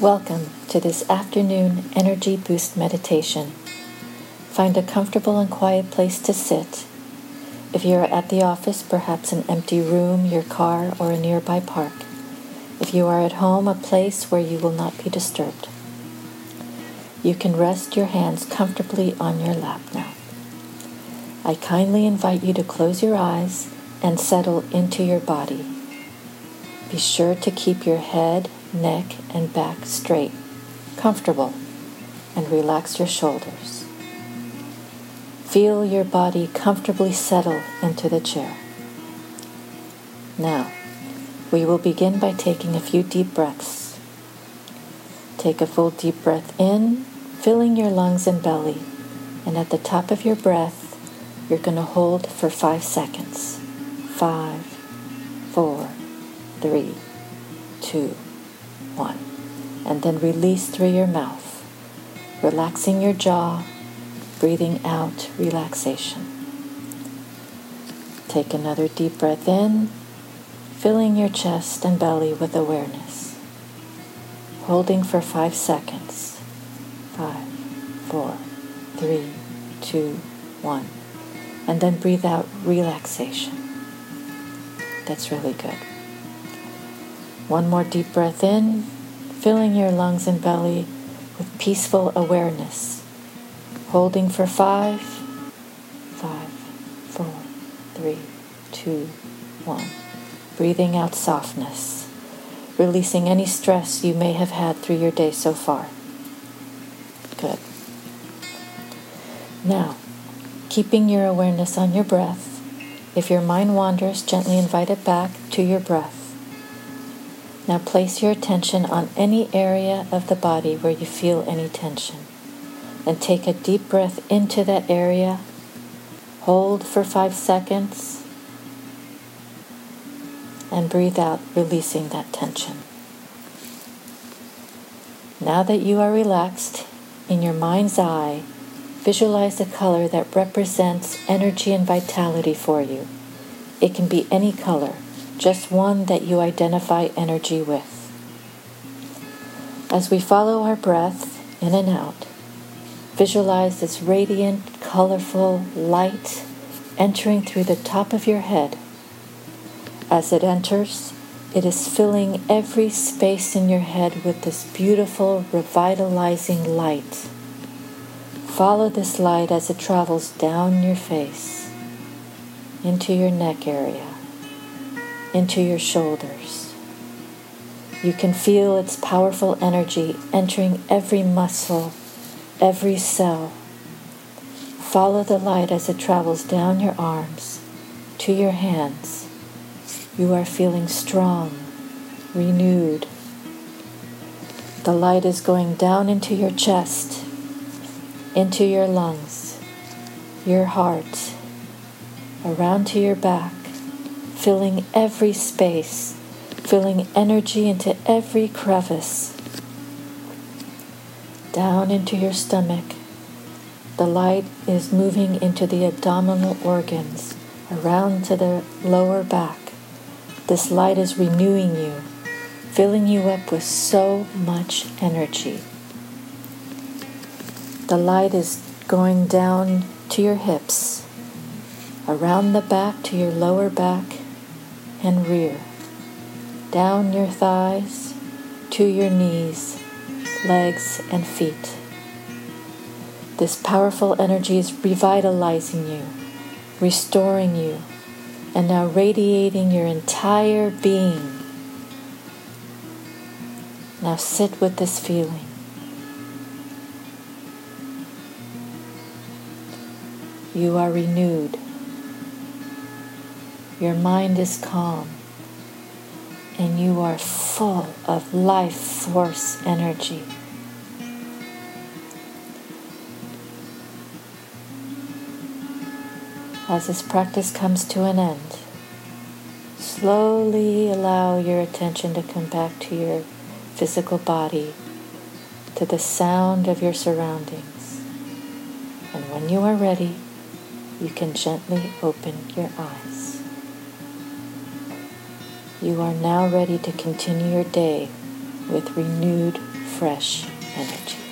Welcome to this afternoon energy boost meditation. Find a comfortable and quiet place to sit. If you are at the office, perhaps an empty room, your car, or a nearby park. If you are at home, a place where you will not be disturbed. You can rest your hands comfortably on your lap now. I kindly invite you to close your eyes and settle into your body. Be sure to keep your head neck, and back straight, comfortable, and relax your shoulders. Feel your body comfortably settle into the chair. Now, we will begin by taking a few deep breaths. Take a full deep breath in, filling your lungs and belly, and at the top of your breath, you're going to hold for five seconds. Five, four, three, two, one. And then release through your mouth, relaxing your jaw, breathing out relaxation. Take another deep breath in, filling your chest and belly with awareness. Holding for five seconds. Five, four, three, two, one. And then breathe out relaxation. That's really good. One more deep breath in, filling your lungs and belly with peaceful awareness. Holding for five, five, four, three, two, one. Breathing out softness, releasing any stress you may have had through your day so far. Good. Now, keeping your awareness on your breath, if your mind wanders, gently invite it back to your breath. Now place your attention on any area of the body where you feel any tension. And take a deep breath into that area. Hold for five seconds. And breathe out, releasing that tension. Now that you are relaxed, in your mind's eye, visualize a color that represents energy and vitality for you. It can be any color just one that you identify energy with. As we follow our breath in and out, visualize this radiant, colorful light entering through the top of your head. As it enters, it is filling every space in your head with this beautiful, revitalizing light. Follow this light as it travels down your face, into your neck area, into your shoulders. You can feel its powerful energy entering every muscle, every cell. Follow the light as it travels down your arms to your hands. You are feeling strong, renewed. The light is going down into your chest, into your lungs, your heart, around to your back, filling every space, filling energy into every crevice. Down into your stomach. The light is moving into the abdominal organs, around to the lower back. This light is renewing you, filling you up with so much energy. The light is going down to your hips, around the back to your lower back, and rear, down your thighs to your knees, legs, and feet. This powerful energy is revitalizing you, restoring you, and now radiating your entire being. Now sit with this feeling. You are renewed. Your mind is calm and you are full of life force energy. As this practice comes to an end, slowly allow your attention to come back to your physical body, to the sound of your surroundings. And when you are ready, you can gently open your eyes. You are now ready to continue your day with renewed, fresh energy.